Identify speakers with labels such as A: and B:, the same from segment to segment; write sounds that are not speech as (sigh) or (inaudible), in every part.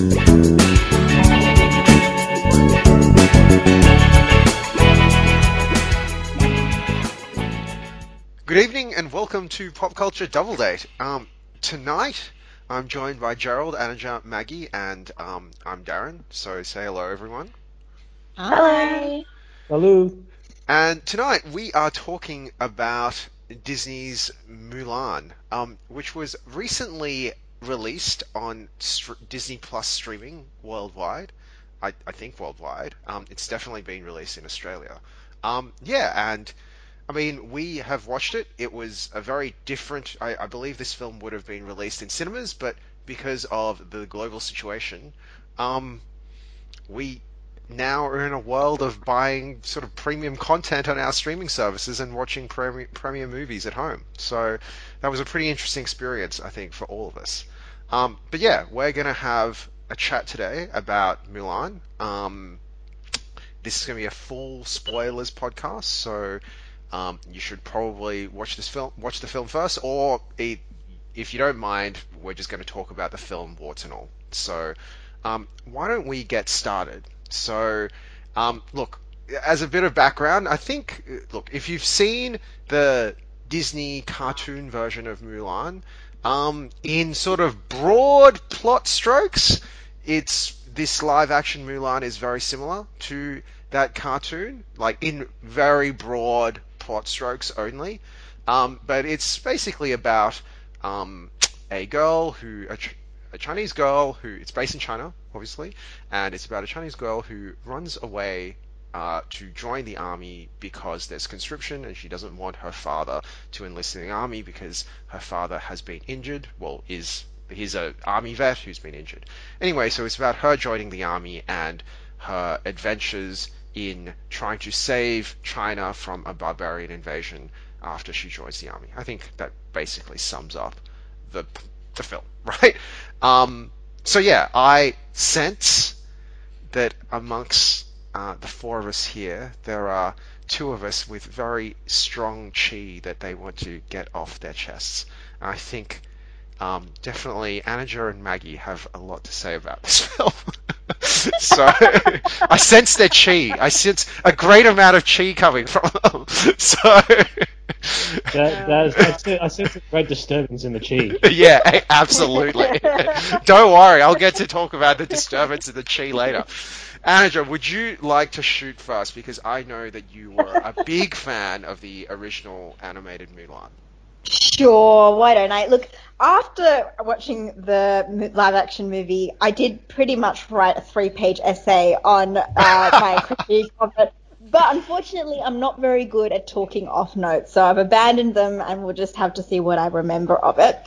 A: Good evening and welcome to Pop Culture Double Date. Um, tonight I'm joined by Gerald, Anaja, Maggie, and um, I'm Darren. So say hello, everyone.
B: Hello.
C: Hello.
A: And tonight we are talking about Disney's Mulan, um, which was recently released on str- Disney Plus streaming worldwide. I, I think worldwide. Um, it's definitely been released in Australia. Um, yeah, and I mean, we have watched it. It was a very different. I, I believe this film would have been released in cinemas, but because of the global situation, um, we now are in a world of buying sort of premium content on our streaming services and watching premium, premium movies at home. So that was a pretty interesting experience, I think, for all of us. Um, but yeah, we're going to have a chat today about Mulan. Um, this is going to be a full spoilers podcast, so um, you should probably watch this film, watch the film first, or it, if you don't mind, we're just going to talk about the film warts and all. So, um, why don't we get started? So, um, look, as a bit of background, I think, look, if you've seen the Disney cartoon version of Mulan, um, in sort of broad plot strokes, it's this live action Mulan is very similar to that cartoon, like in very broad plot strokes only. Um, but it's basically about um, a girl who, a, a, Chinese girl who, it's based in China, obviously, and it's about a Chinese girl who runs away uh, to join the army because there's conscription and she doesn't want her father to enlist in the army because her father has been injured, well, is he's a army vet who's been injured. Anyway, so it's about her joining the army and her adventures in trying to save China from a barbarian invasion after she joins the army. I think that basically sums up the the film, (laughs) right? Um, so yeah, I sense that amongst uh, the four of us here, there are two of us with very strong chi that they want to get off their chests. I think um, definitely Anaja and Maggie have a lot to say about this (laughs) film. (laughs) so I sense their chi. I sense a great amount of chi coming from them. (laughs) So
C: that, that is, I, sense, I sense a great disturbance in the chi.
A: yeah, absolutely. Don't worry, I'll get to talk about the disturbance of the chi later. Anaja, would you like to shoot first? Because I know that you were a (laughs) big fan of the original animated Mulan.
B: Sure, why don't I? Look, after watching the live action movie, I did pretty much write a three page essay on uh, my (laughs) critique of it. But unfortunately, I'm not very good at talking off notes, so I've abandoned them and we'll just have to see what I remember of it.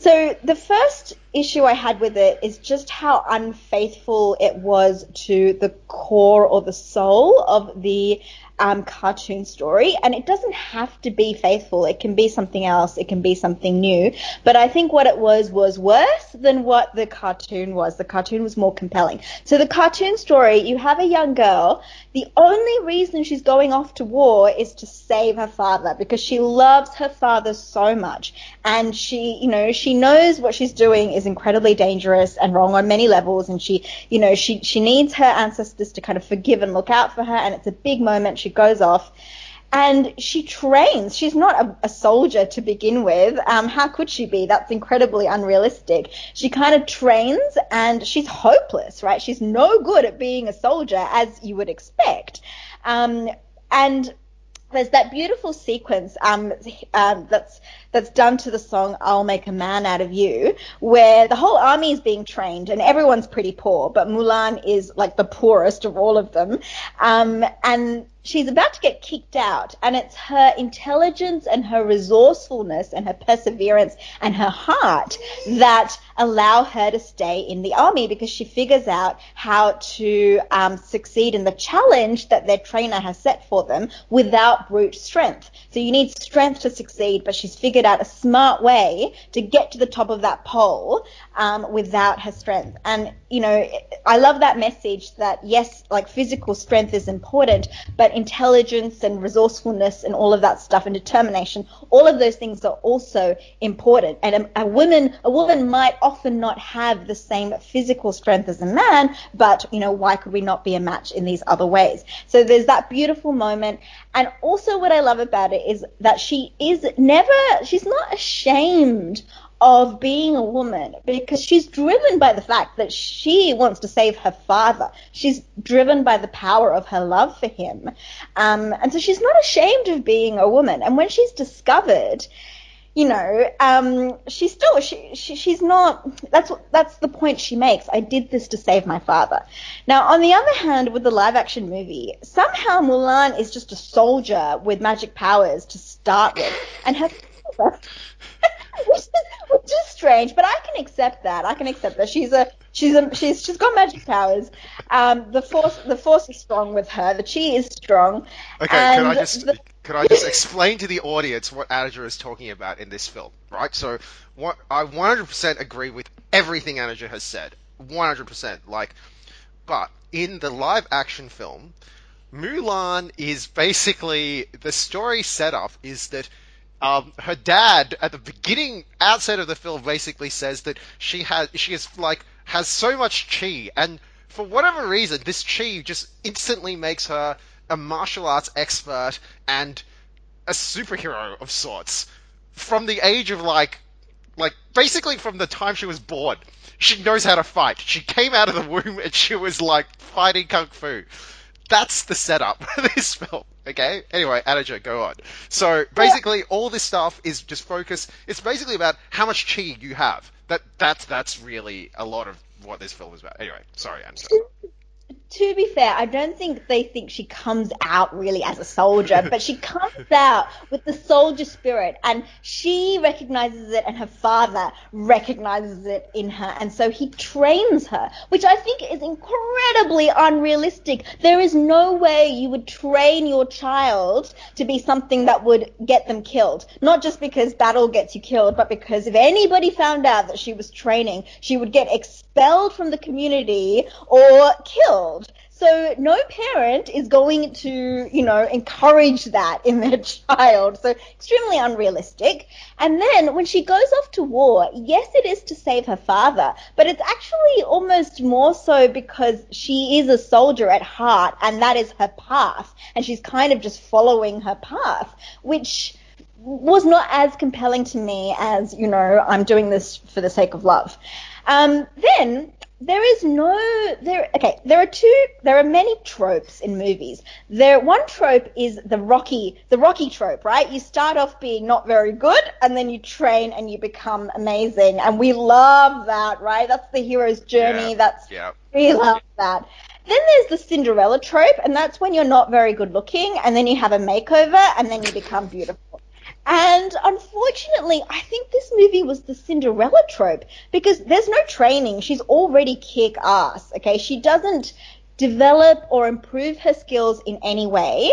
B: So the first issue I had with it is just how unfaithful it was to the core or the soul of the um, cartoon story, and it doesn't have to be faithful. It can be something else. It can be something new. But I think what it was was worse than what the cartoon was. The cartoon was more compelling. So the cartoon story, you have a young girl. The only reason she's going off to war is to save her father because she loves her father so much, and she, you know, she knows what she's doing is incredibly dangerous and wrong on many levels, and she, you know, she she needs her ancestors to kind of forgive and look out for her, and it's a big moment. She goes off and she trains. She's not a, a soldier to begin with. Um, how could she be? That's incredibly unrealistic. She kind of trains and she's hopeless, right? She's no good at being a soldier as you would expect. Um, and there's that beautiful sequence um, um, that's that's done to the song "I'll Make a Man Out of You," where the whole army is being trained and everyone's pretty poor, but Mulan is like the poorest of all of them, um, and she's about to get kicked out, and it's her intelligence and her resourcefulness and her perseverance and her heart that allow her to stay in the army because she figures out how to um, succeed in the challenge that their trainer has set for them without brute strength. So you need strength to succeed, but she's figured out a smart way to get to the top of that pole um, without her strength. And you know, I love that message that yes, like physical strength is important, but intelligence and resourcefulness and all of that stuff and determination, all of those things are also important. And a, a woman, a woman might often not have the same physical strength as a man, but you know, why could we not be a match in these other ways? So there's that beautiful moment. And also what I love about it is that she is never, she's not ashamed of being a woman because she's driven by the fact that she wants to save her father. She's driven by the power of her love for him. Um, and so she's not ashamed of being a woman. And when she's discovered, you know, um, she's still she, she she's not. That's that's the point she makes. I did this to save my father. Now, on the other hand, with the live action movie, somehow Mulan is just a soldier with magic powers to start with, and her (laughs) which, is, which is strange, but I can accept that. I can accept that she's a she's a she's she's got magic powers. Um, the force the force is strong with her. The chi is strong.
A: Okay, can I just the, can I just explain to the audience what Anaja is talking about in this film, right? So, what I 100% agree with everything Anaja has said, 100%. Like, but in the live action film, Mulan is basically the story setup is that um, her dad at the beginning, outset of the film, basically says that she has she is like has so much chi, and for whatever reason, this chi just instantly makes her a martial arts expert and a superhero of sorts. From the age of like, like basically from the time she was born, she knows how to fight. She came out of the womb and she was like fighting kung fu that's the setup (laughs) for this film. Okay. Anyway, Anaja, go on. So basically, all this stuff is just focus. It's basically about how much chi you have. That that's that's really a lot of what this film is about. Anyway, sorry, Anaja
B: to be fair, I don't think they think she comes out really as a soldier, (laughs) but she comes out with the soldier spirit and she recognizes it and her father recognizes it in her. And so he trains her, which I think is incredibly unrealistic. There is no way you would train your child to be something that would get them killed. Not just because battle gets you killed, but because if anybody found out that she was training, she would get expelled from the community or killed. So no parent is going to, you know, encourage that in their (laughs) child. So extremely unrealistic. And then when she goes off to war, yes, it is to save her father, but it's actually almost more so because she is a soldier at heart and that is her path. And she's kind of just following her path, which was not as compelling to me as, you know, I'm doing this for the sake of love. Um, then there is no there okay there are two there are many tropes in movies. There one trope is the rocky the rocky trope right? You start off being not very good and then you train and you become amazing. And we love that right? That's the hero's journey.
A: Yeah,
B: that's
A: yeah.
B: we love that. Then there's the Cinderella trope, and that's when you're not very good looking, and then you have a makeover, and then you become beautiful. And unfortunately, I think this movie was the Cinderella trope because there's no training. She's already kick ass. Okay. She doesn't develop or improve her skills in any way.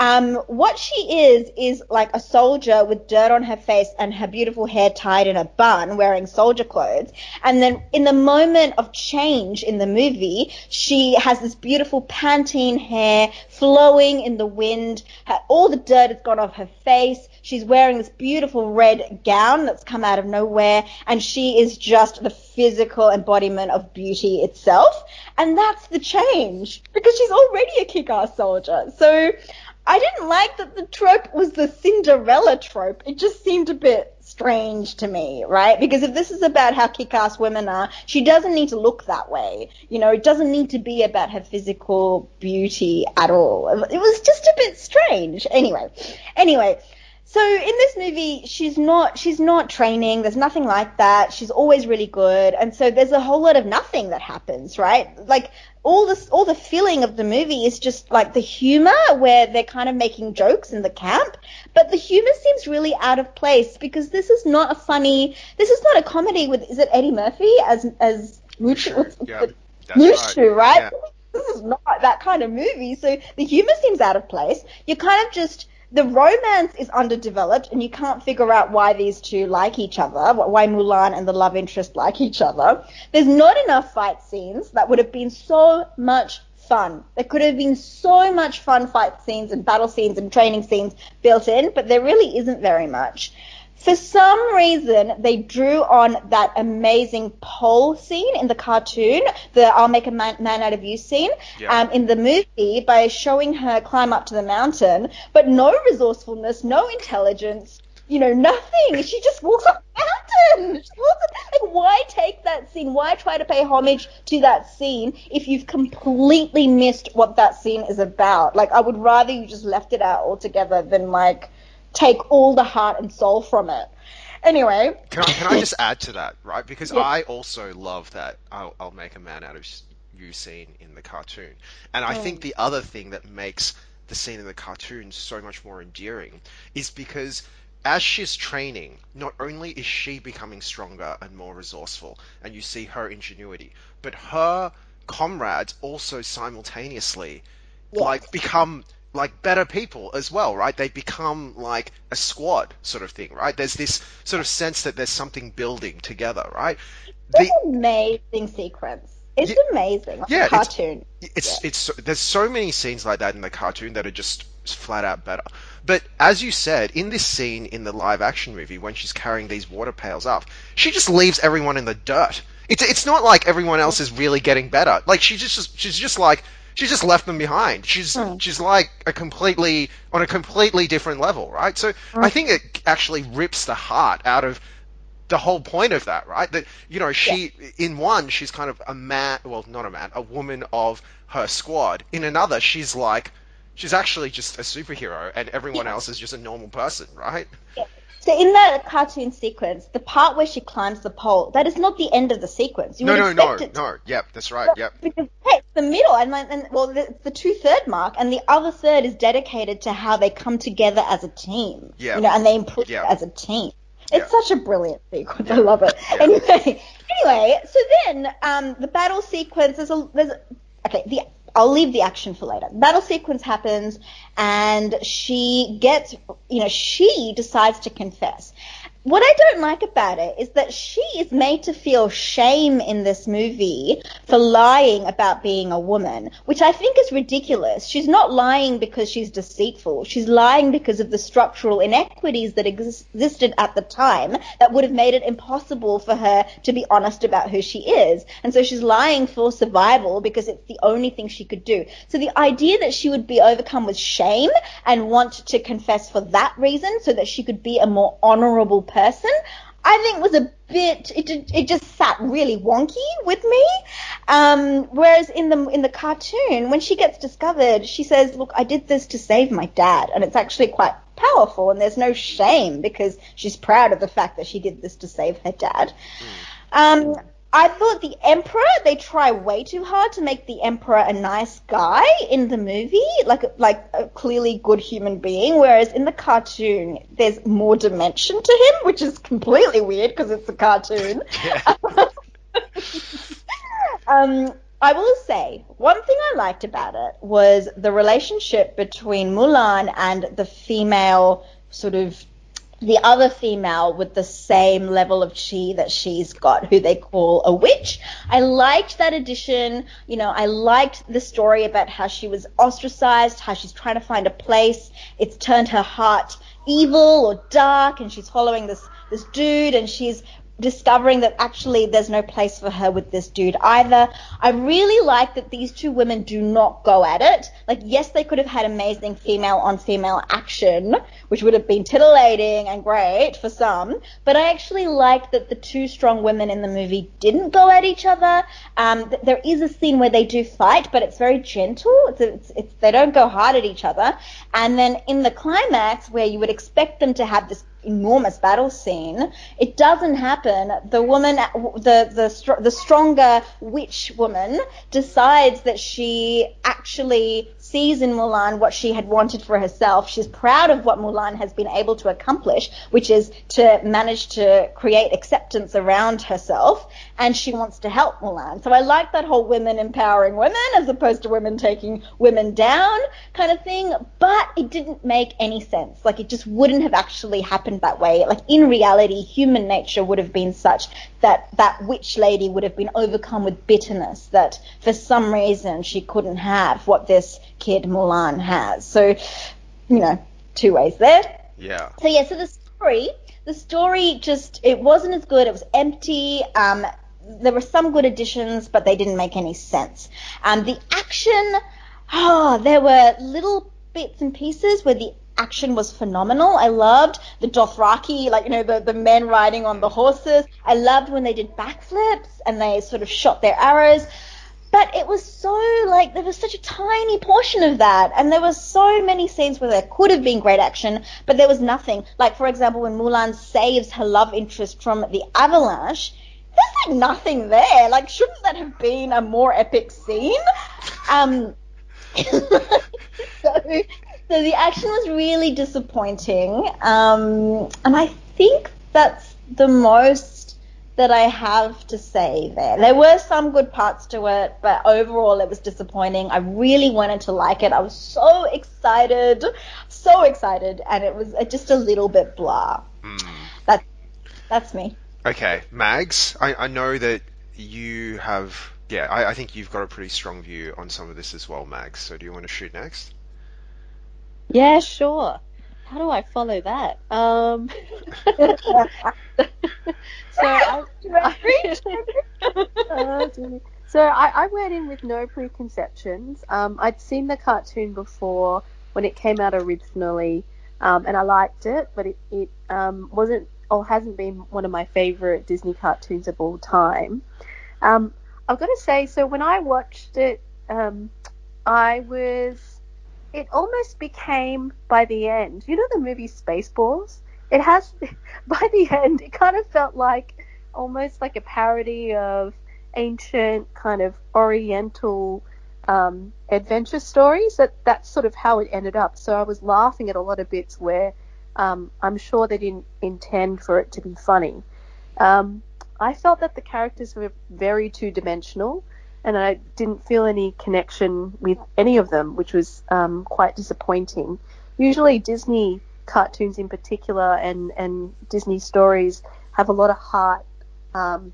B: Um, what she is is like a soldier with dirt on her face and her beautiful hair tied in a bun, wearing soldier clothes. And then in the moment of change in the movie, she has this beautiful Pantene hair flowing in the wind. Her, all the dirt has gone off her face. She's wearing this beautiful red gown that's come out of nowhere, and she is just the physical embodiment of beauty itself. And that's the change because she's already a kick-ass soldier. So I didn't like that the trope was the Cinderella trope. It just seemed a bit strange to me, right? Because if this is about how kick-ass women are, she doesn't need to look that way. You know, it doesn't need to be about her physical beauty at all. It was just a bit strange. Anyway, anyway, so in this movie, she's not she's not training. There's nothing like that. She's always really good, and so there's a whole lot of nothing that happens, right? Like all this all the feeling of the movie is just like the humor where they're kind of making jokes in the camp, but the humor seems really out of place because this is not a funny. This is not a comedy with is it Eddie Murphy as as Mushu?
A: Yeah,
B: Mushu, right?
A: right? Yeah.
B: This is not that kind of movie, so the humor seems out of place. You're kind of just the romance is underdeveloped and you can't figure out why these two like each other, why Mulan and the love interest like each other. There's not enough fight scenes that would have been so much fun. There could have been so much fun fight scenes and battle scenes and training scenes built in, but there really isn't very much. For some reason, they drew on that amazing pole scene in the cartoon, the I'll make a man, man out of you scene,
A: Yeah.
B: um, in the movie by showing her climb up to the mountain, but no resourcefulness, no intelligence, you know, nothing. She just walks up the mountain. She walks up, like, why take that scene? Why try to pay homage to that scene if you've completely missed what that scene is about? Like, I would rather you just left it out altogether than, like, take all the heart and soul from it. Anyway,
A: Can I, can I just add to that, right? Because
B: Yeah.
A: I also love that I'll, I'll make a man out of you scene in the cartoon. And I think mm. the other thing that makes the scene in the cartoon so much more endearing is because as she's training, not only is she becoming stronger and more resourceful, and you see her ingenuity, but her comrades also simultaneously like become like better people as well, right? They become like a squad sort of thing, right? There's this sort of sense that there's something building together, right? The,
B: it's an amazing sequence. It's
A: Yeah.
B: amazing. Like
A: Yeah,
B: a
A: it's-
B: cartoon.
A: it's it's so- there's so many scenes like that in the cartoon that are just flat out better. But as you said, in this scene in the live action movie when she's carrying these water pails up, she just leaves everyone in the dirt. It's it's not like everyone else is really getting better. Like she just she's just like she just left them behind. She's
B: Hmm.
A: she's like a completely on a completely different level, right? So I think it actually rips the heart out of the whole point of that, right? That you know, she in one she's kind of a man, well, not a man, a woman of her squad. In another, she's like she's actually just a superhero, and everyone else is just a normal person, right?
B: So in that cartoon sequence, the part where she climbs the pole, that is not the end of the sequence. You
A: No, no, no,
B: to
A: no. Yep, that's right. Yep.
B: because hey, it's the middle and like and well the, the two third mark and the other third is dedicated to how they come together as a team
A: Yeah.
B: you know and they improve
A: Yeah.
B: as a team it's
A: Yeah.
B: such a brilliant sequence i love it
A: Yeah.
B: anyway (laughs) anyway so then um the battle sequence there's a there's a, okay the I'll leave the action for later. Battle sequence happens, and she gets, you know, she decides to confess. What I don't like about it is that she is made to feel shame in this movie for lying about being a woman, which I think is ridiculous. She's not lying because she's deceitful. She's lying because of the structural inequities that ex- existed at the time that would have made it impossible for her to be honest about who she is. And so she's lying for survival because it's the only thing she could do. So the idea that she would be overcome with shame and want to confess for that reason so that she could be a more honorable person, I think was a bit it it just sat really wonky with me. Um, whereas in the in the cartoon, when she gets discovered, she says, "Look, I did this to save my dad," and it's actually quite powerful, and there's no shame because she's proud of the fact that she did this to save her dad. Um, I thought the Emperor, they try way too hard to make the Emperor a nice guy in the movie, like like a clearly good human being, whereas in the cartoon there's more dimension to him, which is completely weird because it's a cartoon. (laughs) (laughs) um, I will say one thing I liked about it was the relationship between Mulan and the female sort of the other female with the same level of chi that she's got, who they call a witch. I liked that addition. You know, I liked the story about how she was ostracized, how she's trying to find a place. It's turned her heart evil or dark, and she's following this this dude, and she's discovering that actually there's no place for her with this dude either. I really like that these two women do not go at it. Like, yes, they could have had amazing female on female action, which would have been titillating and great for some, but I actually like that the two strong women in the movie didn't go at each other. Um, there is a scene where they do fight, but it's very gentle. It's, it's, it's, they don't go hard at each other. And then in the climax, where you would expect them to have this enormous battle scene. It doesn't happen. The woman, the the the stronger witch woman, decides that she actually sees in Mulan what she had wanted for herself. She's proud of what Mulan has been able to accomplish, which is to manage to create acceptance around herself, and she wants to help Mulan. So I like that whole women empowering women as opposed to women taking women down kind of thing, but it didn't make any sense. Like it just wouldn't have actually happened happened that way. Like in reality, human nature would have been such that that witch lady would have been overcome with bitterness that for some reason she couldn't have what this kid Mulan has. So, you know, two ways there.
A: Yeah.
B: So yeah, so the story, the story just it wasn't as good. It was empty. Um, there were some good additions, but they didn't make any sense. Um, the action, oh, there were little bits and pieces where the action was phenomenal. I loved the Dothraki, like you know the the men riding on the horses. I loved when they did backflips and they sort of shot their arrows. But it was so like there was such a tiny portion of that, and there were so many scenes where there could have been great action, but there was nothing. Like for example, when Mulan saves her love interest from the avalanche, there's like nothing there. Like shouldn't that have been a more epic scene? Um, (laughs) so, so the action was really disappointing, um, and I think that's the most that I have to say there. There were some good parts to it, but overall it was disappointing. I really wanted to like it. I was so excited, so excited, and it was just a little bit blah.
A: Mm.
B: That, that's me.
A: Okay, Mags, I, I know that you have. Yeah, I, I think you've got a pretty strong view on some of this as well, Mags. So do you want to shoot next?
D: Yeah, sure. How do I follow that? Um, (laughs) so I, (laughs) Oh, dear. so I, I went in with no preconceptions. Um, I'd seen the cartoon before when it came out originally, um, and I liked it, but it, it um, wasn't or hasn't been one of my favorite Disney cartoons of all time. Um, I've got to say, so when I watched it, um, I was. It almost became by the end. You know the movie Spaceballs? It has (laughs) by the end. It kind of felt like almost like a parody of ancient kind of Oriental um, adventure stories. That that's sort of how it ended up. So I was laughing at a lot of bits where um, I'm sure they didn't intend for it to be funny. Um, I felt that the characters were very two dimensional, and I didn't feel any connection with any of them, which was um, quite disappointing. Usually, Disney cartoons in particular and, and Disney stories have a lot of heart um,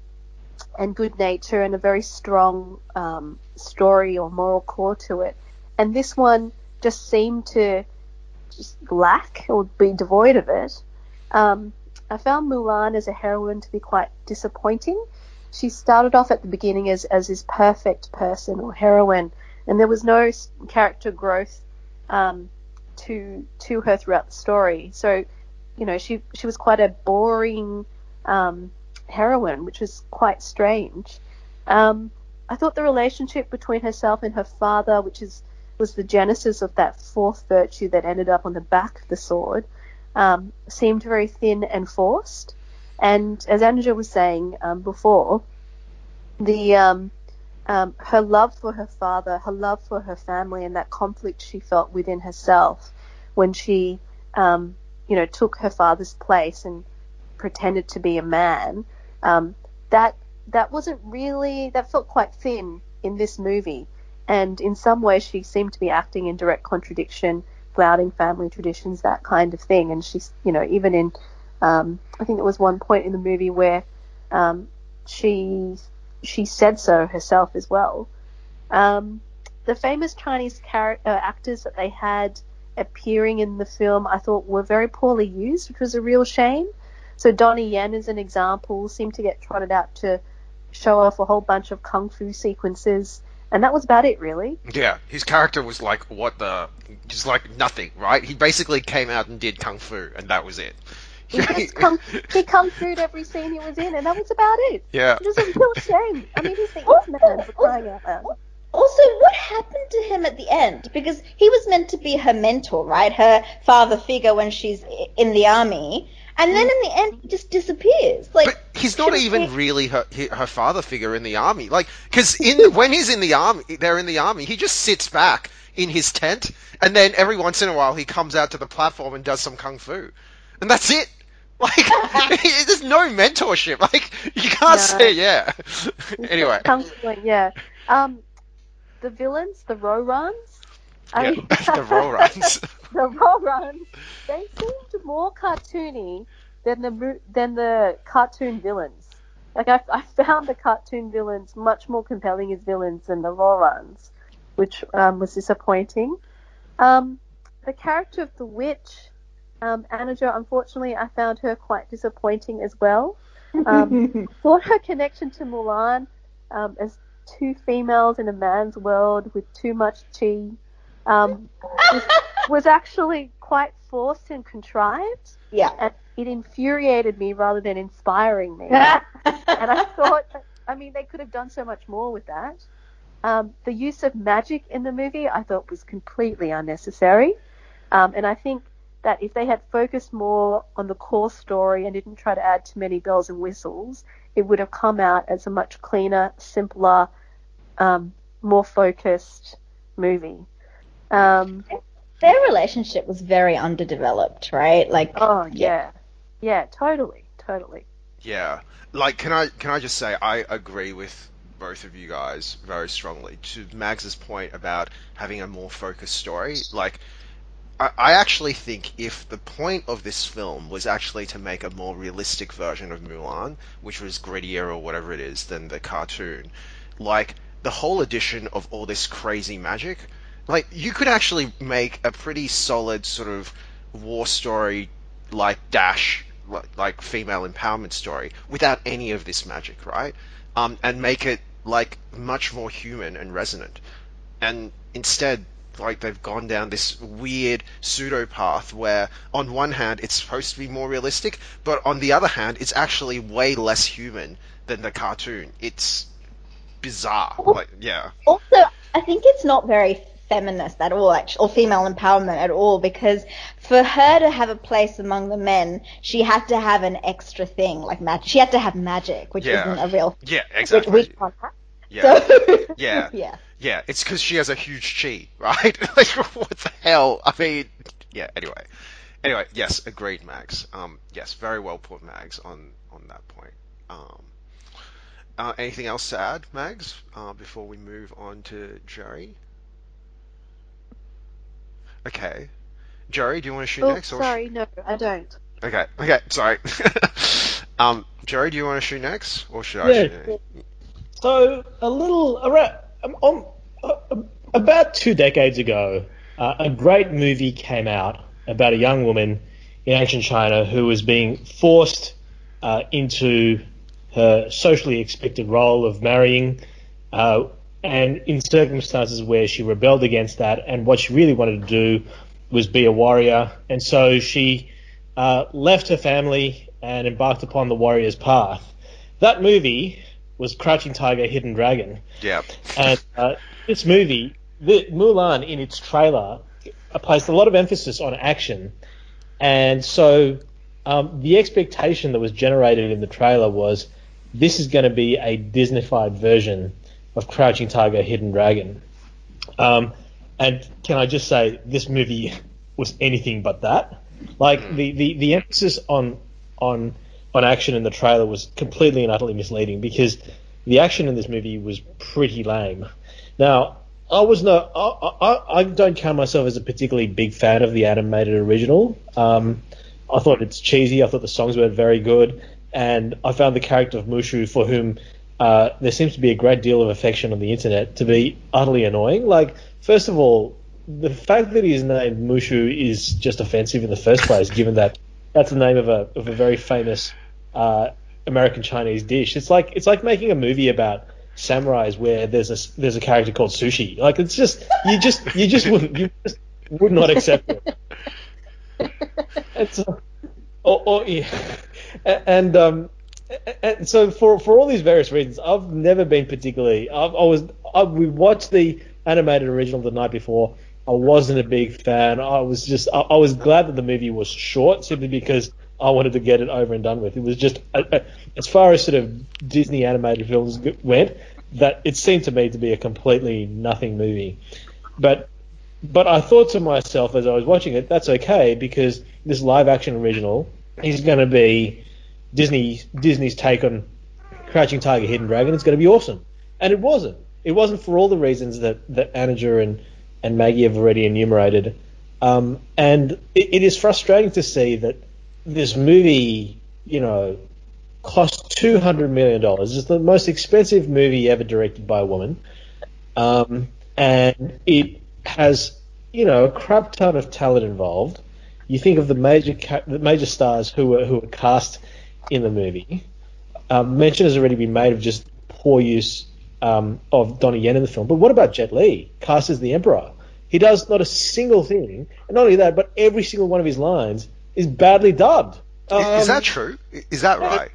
D: and good nature and a very strong um, story or moral core to it. And this one just seemed to just lack or be devoid of it. Um, I found Mulan as a heroine to be quite disappointing. She started off at the beginning as, as this perfect person or heroine, and there was no character growth um, to to her throughout the story. So, you know, she she was quite a boring um, heroine, which was quite strange. Um, I thought the relationship between herself and her father, which is was the genesis of that fourth virtue that ended up on the back of the sword, um, seemed very thin and forced. And as Andrea was saying um, before, the um, um, her love for her father, her love for her family, and that conflict she felt within herself when she, um, you know, took her father's place and pretended to be a man. Um, that that wasn't really that felt quite thin in this movie, and in some ways she seemed to be acting in direct contradiction, flouting family traditions, that kind of thing. And she's, you know, even in, um, I think there was one point in the movie where um, she she said so herself as well. Um, the famous Chinese uh, actors that they had appearing in the film, I thought were very poorly used, which was a real shame. So Donnie Yen, as an example, seemed to get trotted out to show off a whole bunch of kung fu sequences, and that was about it, really.
A: Yeah, his character was like, what the, just like nothing, right? He basically came out and did kung fu, and that was it.
D: He (laughs) just come, he kung fu'd every scene he was in, and that was about it.
A: Yeah.
D: It was a real (laughs) shame. I mean, he's the Ip Man for crying out loud.
B: Also, what happened to him at the end? Because he was meant to be her mentor, right? Her father figure when she's in the army. And then in the end, he just disappears. Like,
A: But he's not even really her her father figure in the army. Like, because in when he's in the army, they're in the army. He just sits back in his tent, and then every once in a while he comes out to the platform and does some kung fu, and that's it. (laughs) Like, (laughs) there's no mentorship. Like, you can't
D: No.
A: say yeah. (laughs) anyway,
D: Kung fuing, yeah. Um, the villains, the Rourans. I
A: yeah,
D: mean,
A: the Rourans.
D: the Rourans, they seemed more cartoony than the than the cartoon villains. Like I, I found the cartoon villains much more compelling as villains than the Rourans, which um, was disappointing. Um, the character of the witch, um, unfortunately, I found her quite disappointing as well. Um, (laughs) thought her connection to Mulan um, as two females in a man's world with too much chi um, was, (laughs) was actually quite forced and contrived,
B: yeah.
D: and it infuriated me rather than inspiring me. (laughs) and I thought, I mean, they could have done so much more with that. Um, the use of magic in the movie I thought was completely unnecessary, um, and I think that if they had focused more on the core story and didn't try to add too many bells and whistles, it would have come out as a much cleaner, simpler, um, more focused movie. Um,
B: Their relationship was very underdeveloped, right? Like,
D: oh yeah, yeah, totally, totally.
A: Yeah. Like, can I can I just say I agree with both of you guys very strongly. To Mags's point about having a more focused story, like. I actually think if the point of this film was actually to make a more realistic version of Mulan, which was grittier or whatever it is than the cartoon, like the whole addition of all this crazy magic, like you could actually make a pretty solid sort of war story like dash like, like female empowerment story without any of this magic, right? Um, and make it like much more human and resonant. And instead, like they've gone down this weird pseudo path where on one hand it's supposed to be more realistic, but on the other hand it's actually way less human than the cartoon. It's bizarre. Like yeah.
B: also, I think it's not very feminist at all, actually, or female empowerment at all, because for her to have a place among the men, she had to have an extra thing like magic. She had to have magic, which
A: Yeah.
B: isn't a real.
A: Yeah,
B: Which
A: exactly.
B: we can't have.
A: Yeah.
B: So,
A: Yeah. (laughs)
B: yeah.
A: Yeah, it's because she has a huge chi, (laughs) right? like, what the hell? I mean, yeah. Anyway, anyway, yes, agreed, Mags. Um, yes, very well put, Mags, on on that point. Um, uh, anything else to add, Mags, uh, before we move on to Jerry? Okay, Jerry, do you want to shoot
D: Oh,
A: next? Or
D: sorry, no, I don't.
A: okay, okay, sorry. (laughs) um, Jerry, do you want to shoot next, or should I shoot next?
C: So a little around um, um, uh, about two decades ago, uh, a great movie came out about a young woman in ancient China who was being forced uh, into her socially expected role of marrying, uh, and in circumstances where she rebelled against that, and what she really wanted to do was be a warrior, and so she uh, left her family and embarked upon the warrior's path. That movie was Crouching Tiger, Hidden Dragon.
A: Yeah.
C: And uh, this movie, the, Mulan, in its trailer, uh, placed a lot of emphasis on action. And so um, the expectation that was generated in the trailer was this is going to be a Disneyfied version of Crouching Tiger, Hidden Dragon. Um, and can I just say, this movie (laughs) was anything but that. Like the, the, the emphasis on on on action in the trailer was completely and utterly misleading because the action in this movie was pretty lame. Now, I was no, I, I, I don't count myself as a particularly big fan of the animated original. Um, I thought it's cheesy. I thought the songs were very good, and I found the character of Mushu, for whom uh, there seems to be a great deal of affection on the internet, to be utterly annoying. Like, first of all, the fact that he's named Mushu is just offensive in the first place, given that that's the name of a of a very famous uh, American Chinese dish. It's like it's like making a movie about samurais where there's a there's a character called sushi. Like it's just you just you just (laughs) wouldn't you just would not accept it. It's uh, or, or yeah. and um and so for for all these various reasons, I've never been particularly. I've, I was I, we watched the animated original the night before. I wasn't a big fan. I was just I, I was glad that the movie was short, simply because I wanted to get it over and done with. It was just uh, uh, as far as sort of Disney animated films went, that it seemed to me to be a completely nothing movie. But but I thought to myself as I was watching it, that's okay because this live action original is going to be Disney Disney's take on Crouching Tiger, Hidden Dragon. It's going to be awesome, and it wasn't. It wasn't for all the reasons that that Anaja and and Maggie have already enumerated. Um, and it, it is frustrating to see that this movie, you know, cost two hundred million dollars. It's the most expensive movie ever directed by a woman, um, and it has, you know, a crap ton of talent involved. You think of the major ca- the major stars who were who were cast in the movie. Um, mention has already been made of just poor use um, of Donnie Yen in the film. But what about Jet Li, cast as the Emperor? He does not a single thing, and not only that, but every single one of his lines is badly dubbed.
A: I- is
C: Um,
A: that true? Is that right?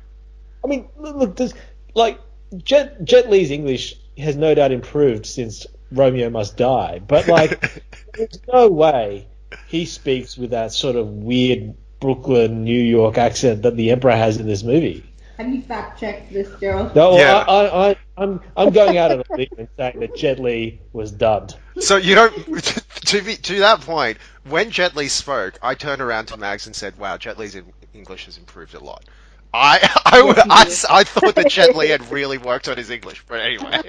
C: I mean, look, look there's, like Jet Jet Li's English has no doubt improved since Romeo Must Die, but like, (laughs) there's no way he speaks with that sort of weird Brooklyn, New York accent that the Emperor has in this movie.
B: Have you fact checked this, Gerald?
C: No,
A: Yeah.
C: I, I, I, I'm I'm going out on a limb and saying that Jet Li was dubbed.
A: So you don't to be, to that point. When Jet Li spoke, I turned around to Mags and said, "Wow, Jet Li's English has improved a lot." I (laughs) I, would- I, s- I thought that Jet Li had really worked on his English, but anyway.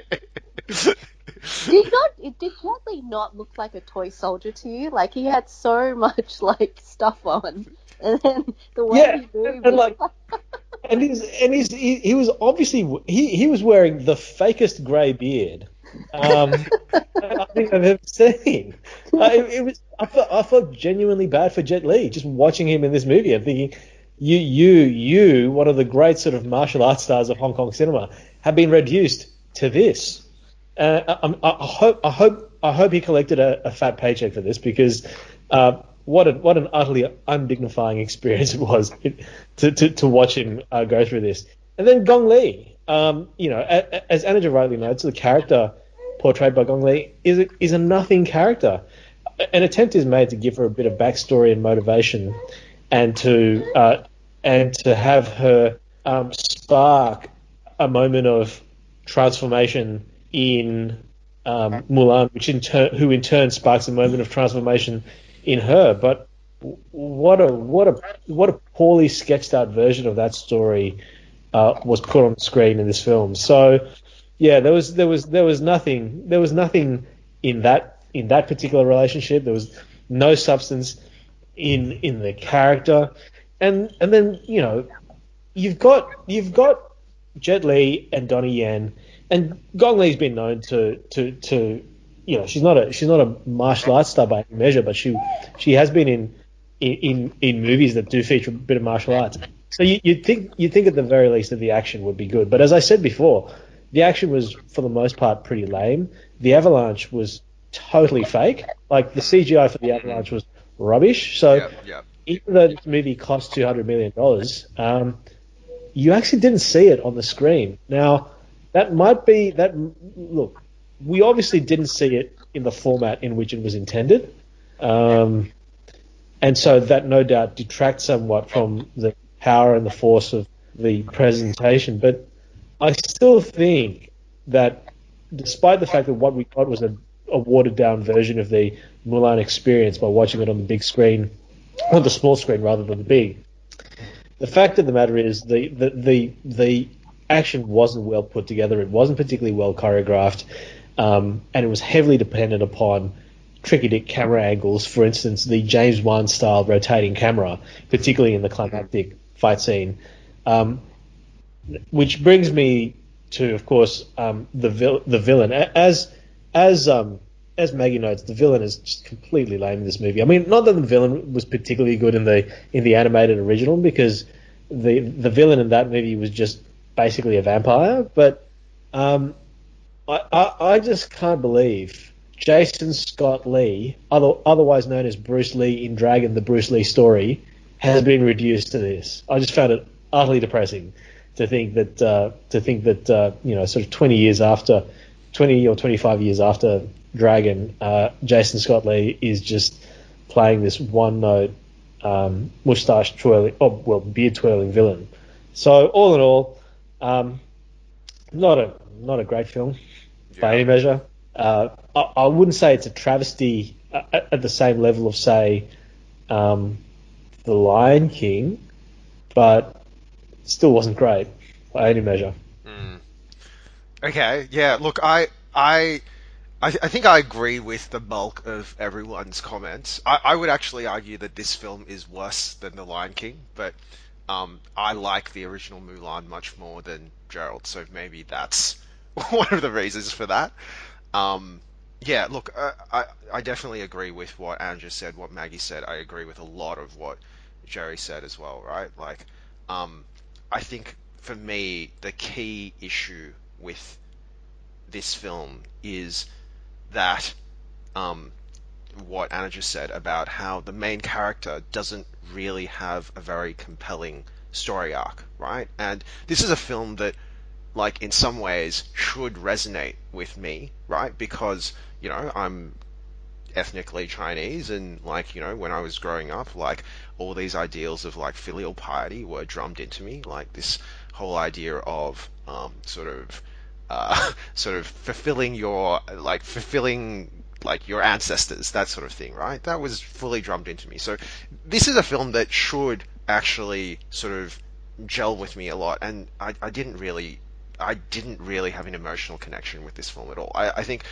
D: Did not did Jet Li not look like a toy soldier to you? Like he had so (laughs) much like stuff on, and then the way
C: Yeah,
D: he moved
C: and, like- And he's and he's he, he was obviously he, he was wearing the fakest grey beard. Um, (laughs) I think I've ever seen. It, was I felt, I felt genuinely bad for Jet Li just watching him in this movie. I'm thinking, you you you one of the great sort of martial arts stars of Hong Kong cinema have been reduced to this. Uh, I, I, hope I hope I hope he collected a, a fat paycheck for this because uh, what a, what an utterly undignifying (laughs) experience it was to to, to watch him uh, go through this. And then Gong Li, um, you know, as Anaja rightly notes, the character portrayed by Gong Li is a, is a nothing character. An attempt is made to give her a bit of backstory and motivation, and to uh, and to have her um, spark a moment of transformation in um, Mulan, which in turn, who in turn sparks a moment of transformation in her. But what a what a what a poorly sketched out version of that story uh, was put on screen in this film. So yeah, there was there was there was nothing there was nothing in that in that particular relationship. There was no substance in in the character, and and then you know you've got you've got Jet Li and Donnie Yen, and Gong Li's been known to to to you know she's not a she's not a martial arts star by any measure, but she she has been in in in movies that do feature a bit of martial arts. So you, you'd think you'd think at the very least that the action would be good, but as I said before, the action was for the most part pretty lame. The avalanche was totally fake. Like the CGI for the avalanche was rubbish. So
A: Yep, yep.
C: even though this movie cost two hundred million dollars, um, you actually didn't see it on the screen. Now that might be that. Look, we obviously didn't see it in the format in which it was intended, um, and so that no doubt detracts somewhat from the power and the force of the presentation. But I still think that, despite the fact that what we got was a, a watered down version of the Mulan experience by watching it on the big screen, on the small screen rather than the big, the fact of the matter is the the the, the action wasn't well put together. It wasn't particularly well choreographed, um, and it was heavily dependent upon tricky dick camera angles. For instance, the James Wan style rotating camera, particularly in the climactic fight scene. Um, which brings me to, of course, um, the vil- the villain. As as um, as Maggie notes, the villain is just completely lame in this movie. I mean, not that the villain was particularly good in the in the animated original, because the the villain in that movie was just basically a vampire. But um, I, I I just can't believe Jason Scott Lee, other, otherwise known as Bruce Lee in Dragon: The Bruce Lee Story, has been reduced to this. I just found it utterly depressing to think that uh, to think that uh, you know sort of 20 years after 20 or 25 years after Dragon, uh, Jason Scott Lee is just playing this one note um, mustache twirling, oh well beard twirling villain. So all in all, um, not a not a great film by any measure. Uh, I, I wouldn't say it's a travesty at, at the same level of say um, The Lion King, but still wasn't great by any measure.
A: Okay, yeah. Look, I, I, I, I think I agree with the bulk of everyone's comments. I, I would actually argue that this film is worse than The Lion King, but um, I like the original Mulan much more than Gerald, so maybe that's (laughs) one of the reasons for that. Um, yeah, look, uh, I I definitely agree with what Andrew said, what Maggie said. I agree with a lot of what Jerry said as well, right? Like, um, I think for me the key issue with this film is that um, what Anna just said about how the main character doesn't really have a very compelling story arc, right? And this is a film that, like, in some ways should resonate with me, right? Because, you know, I'm ethnically Chinese and like, you know, when I was growing up, like all these ideals of like filial piety were drummed into me, like this whole idea of um, sort of uh, (laughs) sort of fulfilling your like fulfilling like your ancestors, that sort of thing, right? That was fully drummed into me. So this is a film that should actually sort of gel with me a lot, and I, I didn't really, I didn't really have an emotional connection with this film at all. I, I think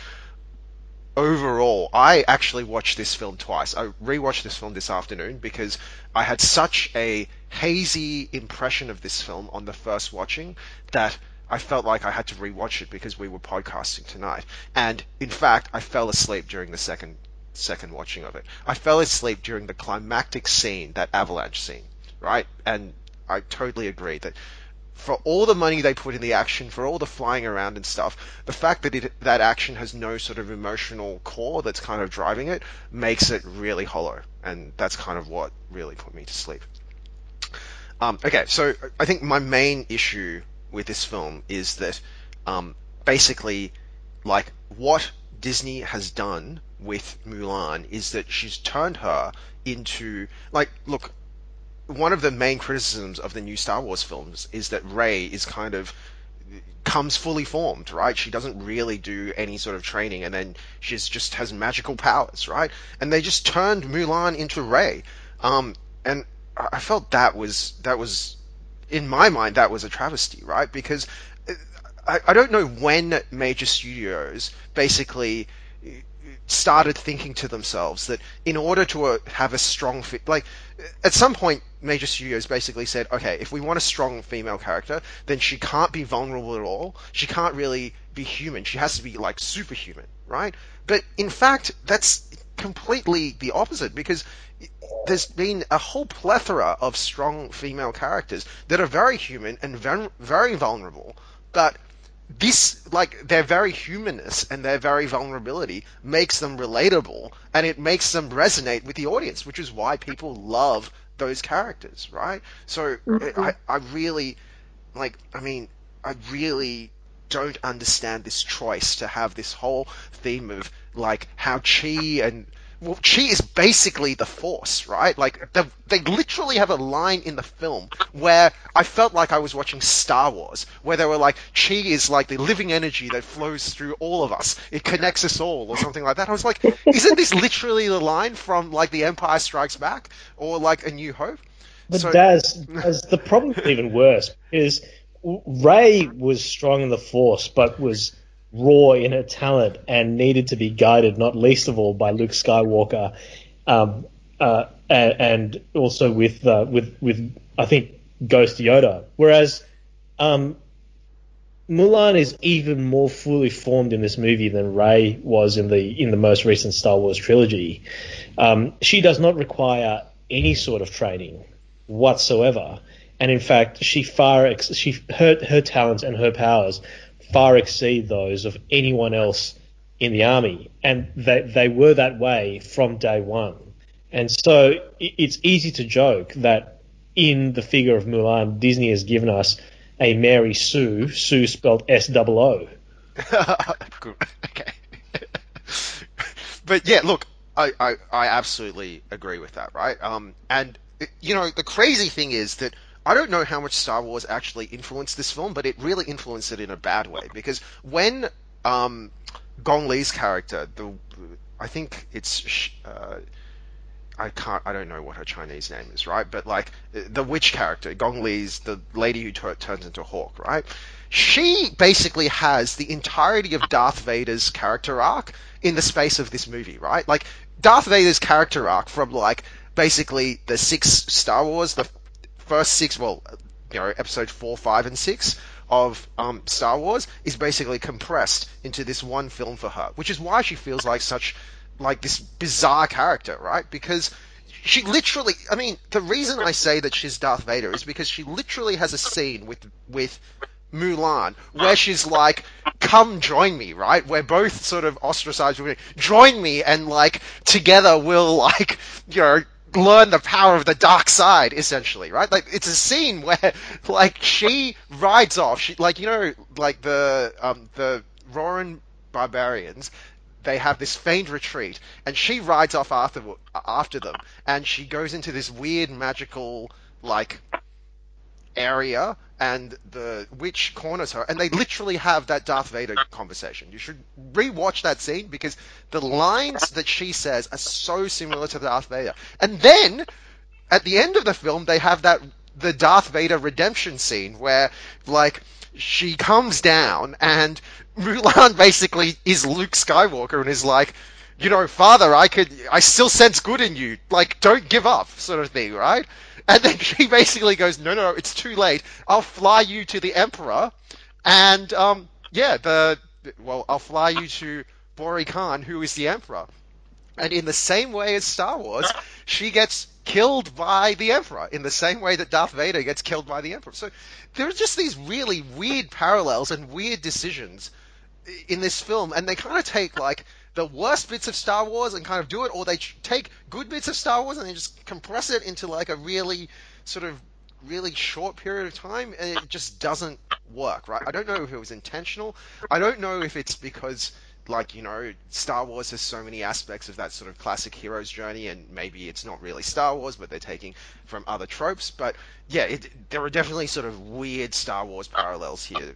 A: overall, I actually watched this film twice. I rewatched this film this afternoon because I had such a hazy impression of this film on the first watching that I felt like I had to rewatch it because we were podcasting tonight. And in fact, I fell asleep during the second second watching of it. I fell asleep during the climactic scene, that avalanche scene, right? And I totally agree that for all the money they put in the action, for all the flying around and stuff, the fact that it, that action has no sort of emotional core that's kind of driving it makes it really hollow, and that's kind of what really put me to sleep. Um, okay, so I think my main issue with this film is that um, basically, like, what Disney has done with Mulan is that she's turned her into like, look, one of the main criticisms of the new Star Wars films is that Rey is kind of comes fully formed, right? She doesn't really do any sort of training, and then she's just has magical powers, right? And they just turned Mulan into Rey, um, and I felt that was that was in my mind that was a travesty, right? Because I, I don't know when major studios basically started thinking to themselves that in order to uh, have a strong fit, like at some point, major studios basically said, okay, if we want a strong female character, then she can't be vulnerable at all. She can't really be human. She has to be like superhuman, right? But in fact, that's completely the opposite because there's been a whole plethora of strong female characters that are very human and very, vulnerable, but this like their very humanness and their very vulnerability makes them relatable and it makes them resonate with the audience which is why people love those characters right so mm-hmm. I, I really like i mean i really don't understand this choice to have this whole theme of like how chi and well, she is basically the Force, right? Like they, they literally have a line in the film where I felt like I was watching Star Wars, where they were like, "Chi is like the living energy that flows through all of us. It connects us all," or something like that. I was like, "Isn't this literally the line from like The Empire Strikes Back or like A New Hope?"
C: But so, Daz, Daz, the problem is even worse is Rey was strong in the Force, but was raw in her talent and needed to be guided, not least of all by Luke Skywalker, um, uh, and, also with uh, with with I think Ghost Yoda. Whereas um, Mulan is even more fully formed in this movie than Rey was in the in the most recent Star Wars trilogy. Um, she does not require any sort of training whatsoever, and in fact, she far ex- she her her talents and her powers far exceed those of anyone else in the army, and they they were that way from day one. And so it's easy to joke that in the figure of Mulan, Disney has given us a Mary Sue, Sue spelled S O O.
A: okay. but yeah, look, I, I, I absolutely agree with that, right? Um, and you know, the crazy thing is that I don't know how much Star Wars actually influenced this film, but it really influenced it in a bad way because when um, Gong Li's character, the I think it's uh, I can't I don't know what her Chinese name is, right? But like the witch character, Gong Li's the lady who t- turns into a hawk, right? She basically has the entirety of Darth Vader's character arc in the space of this movie, right? Like Darth Vader's character arc from like basically the six Star Wars, the first six, well, you know, episode four, five, and six of um, Star Wars is basically compressed into this one film for her, which is why she feels like such like this bizarre character, right? Because she literally, I mean, the reason I say that she's Darth Vader is because she literally has a scene with with Mulan where she's like, "Come join me," right? We're both sort of ostracized. Join me, and like together we'll like you know learn the power of the dark side, essentially, right? Like it's a scene where (laughs) like she rides off, she like you know like the um the Rouran barbarians. They have this feigned retreat, and she rides off after after them, and she goes into this weird magical like area and the witch corners her and they literally have that Darth Vader conversation. You should rewatch that scene because the lines that she says are so similar to Darth Vader. And then at the end of the film they have that the Darth Vader redemption scene where like she comes down and (laughs) Mulan basically is Luke Skywalker and is like you know, father, I could, I still sense good in you. Like, don't give up, sort of thing, right? And then (laughs) she basically goes, no, no, it's too late. I'll fly you to the Emperor, and um, yeah, the well, I'll fly you to Bori Khan, who is the Emperor. And in the same way as Star Wars, she gets killed by the Emperor in the same way that Darth Vader gets killed by the Emperor. So there are just these really weird parallels and weird decisions in this film, and they kind of take like the worst bits of Star Wars and kind of do it, or they take good bits of Star Wars and they just compress it into like a really sort of really short period of time, and it just doesn't work, right? I don't know if it was intentional. I don't know if it's because like you know Star Wars has so many aspects of that sort of classic hero's journey, and maybe it's not really Star Wars, but they're taking from other tropes. But yeah, it, there are definitely sort of weird Star Wars parallels here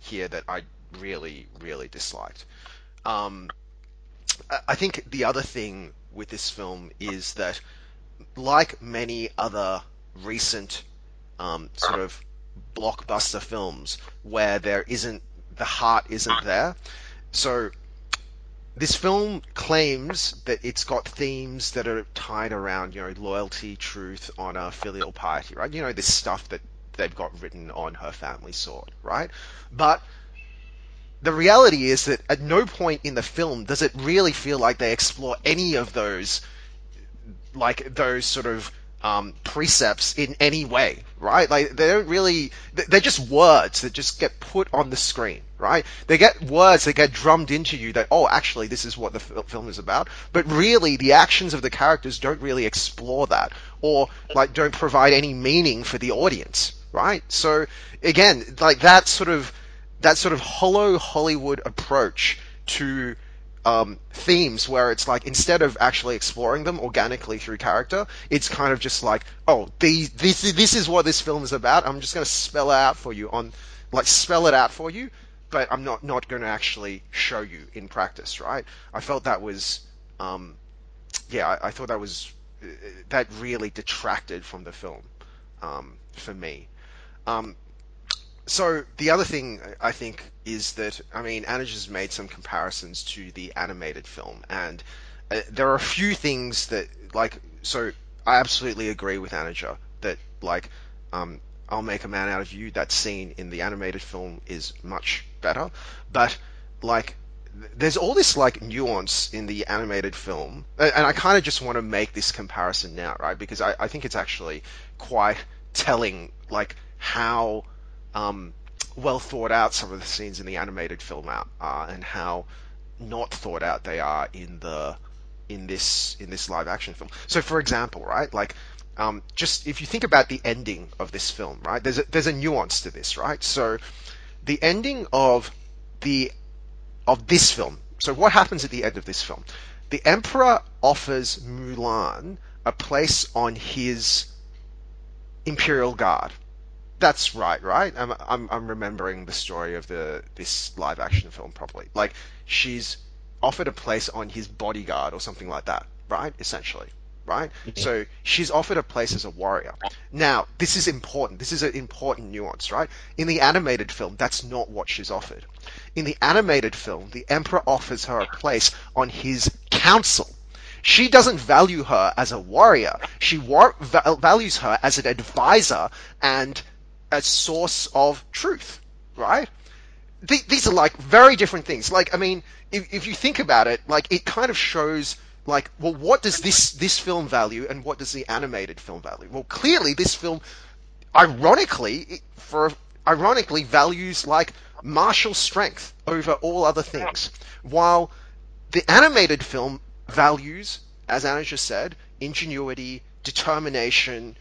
A: here that I really really disliked. Um, I think the other thing with this film is that, like many other recent um, sort of blockbuster films, where there isn't the heart isn't there. So this film claims that it's got themes that are tied around, you know, loyalty, truth, honor, filial piety, right? You know, this stuff that they've got written on her family sword, right? But the reality is that at no point in the film does it really feel like they explore any of those, like those sort of um, precepts in any way, right? Like they don't really, they're just words that just get put on the screen, right? They get words that get drummed into you that, oh, actually, this is what the film is about. But really, the actions of the characters don't really explore that, or like don't provide any meaning for the audience, right? So again, like that sort of that sort of hollow Hollywood approach to um, themes where it's like instead of actually exploring them organically through character, it's kind of just like, oh, these, this this is what this film is about. I'm just going to spell it out for you on, like spell it out for you, but I'm not not going to actually show you in practice, right? I felt that was, um, yeah, I, I, thought that was that really detracted from the film um, for me. So the other thing I think is that I mean Anaja has made some comparisons to the animated film, and uh, there are a few things that like so I absolutely agree with Anaja that like um, I'll make a man out of you. That scene in the animated film is much better, but like there's all this like nuance in the animated film, and I kind of just want to make this comparison now, right? Because I, I think it's actually quite telling, like how um, well thought out some of the scenes in the animated film are, and how not thought out they are in the in this in this live action film. So, for example, right, like um, just if you think about the ending of this film, right, there's a, there's a nuance to this, right? So, the ending of the of this film. So, what happens at the end of this film? The Emperor offers Mulan a place on his Imperial Guard, that's right, right? I'm, I'm, I'm remembering the story of the this live action film properly. Like she's offered a place on his bodyguard or something like that, right? Essentially. right? Mm-hmm. So she's offered a place as a warrior. Now, this is important. This is an important nuance, right? In the animated film, that's not what she's offered. In the animated film, the Emperor offers her a place on his council. She doesn't value her as a warrior. She war- val- values her as an advisor and a source of truth, right? Th- these are like very different things. Like, I mean, if, if you think about it, like it kind of shows like, well, what does this this film value and what does the animated film value? Well, clearly this film, ironically, for ironically values like martial strength over all other things, while the animated film values, as Anna just said, ingenuity, determination,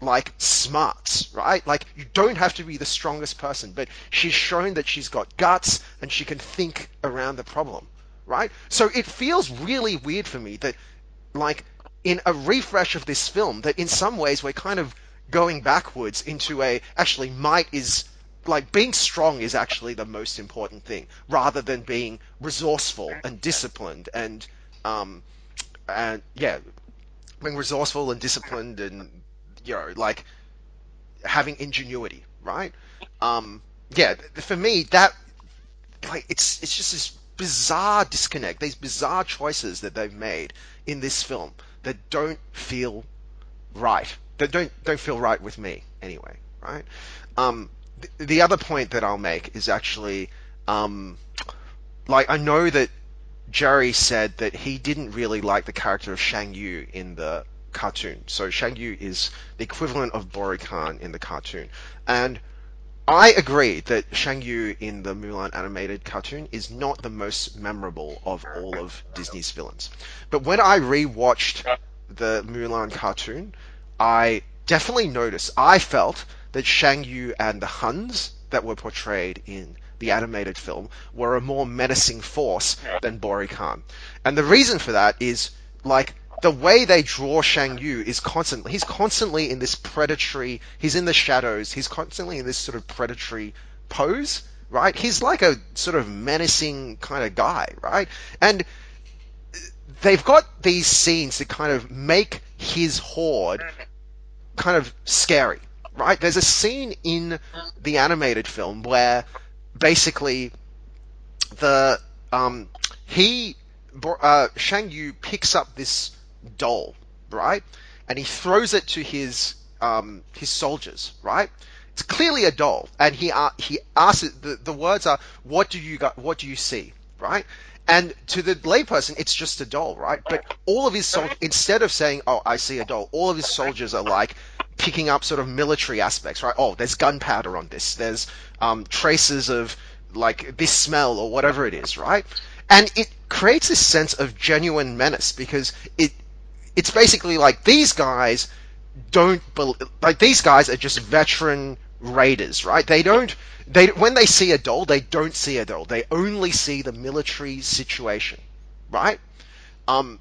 A: like smarts, right? Like you don't have to be the strongest person, but she's shown that she's got guts and she can think around the problem, right? So it feels really weird for me that, like, in a refresh of this film, that in some ways we're kind of going backwards into a actually might is like being strong is actually the most important thing rather than being resourceful and disciplined and um and yeah being resourceful and disciplined and you know like having ingenuity right? Um yeah for me that like it's it's just this bizarre disconnect these bizarre choices that they've made in this film that don't feel right that don't don't feel right with me anyway right? Um the, the other point that I'll make is actually um like I know that Jerry said that he didn't really like the character of Shan Yu in the cartoon. So Shan Yu is the equivalent of Bori Khan in the cartoon. And I agree that Shan Yu in the Mulan animated cartoon is not the most memorable of all of Disney's villains. But when I rewatched the Mulan cartoon, I definitely noticed, I felt that Shan Yu and the Huns that were portrayed in the animated film were a more menacing force than Bori Khan. And the reason for that is like the way they draw Shan Yu is constantly he's constantly in this predatory he's in the shadows, he's constantly in this sort of predatory pose, right? He's like a sort of menacing kind of guy, right? And they've got these scenes that kind of make his horde kind of scary, right? There's a scene in the animated film where basically the um, he uh, Shan Yu picks up this doll, right, and he throws it to his um, his soldiers, right. It's clearly a doll, and he uh, he asks the the words are, "What do you got? What do you see?" Right, and to the layperson, it's just a doll, right? But all of his sol- instead of saying, "Oh, I see a doll," all of his soldiers are like picking up sort of military aspects, right? Oh, there's gunpowder on this. There's um, traces of like this smell or whatever it is, right? And it creates this sense of genuine menace because it it's basically like these guys don't bel like these guys are just veteran raiders, right? They don't they when they see a doll, they don't see a doll. They only see the military situation, right? Um,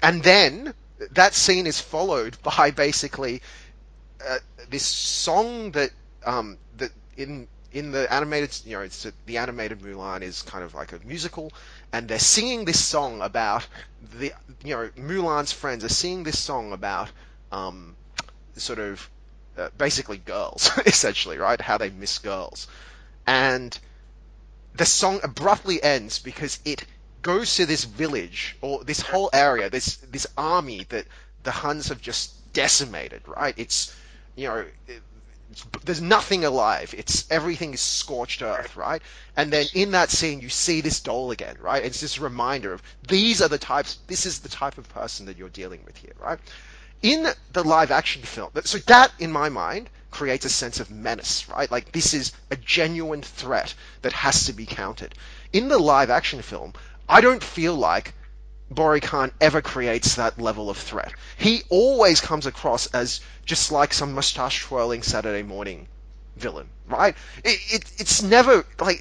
A: and then that scene is followed by basically uh, this song that um, that in in the animated you know it's the animated Mulan is kind of like a musical and they're singing this song about the you know Mulan's friends are singing this song about um, sort of uh, basically girls (laughs) essentially right how they miss girls and the song abruptly ends because it goes to this village or this whole area, this this army that the Huns have just decimated. Right? It's you know. There's nothing alive. It's everything is scorched earth, right? And then in that scene, you see this doll again, right? It's this reminder of these are the types. This is the type of person that you're dealing with here, right? In the live action film, so that in my mind creates a sense of menace, right? Like this is a genuine threat that has to be countered. In the live action film, I don't feel like Bori Khan ever creates that level of threat. He always comes across as just like some mustache twirling Saturday morning villain, right? It, it, it's never like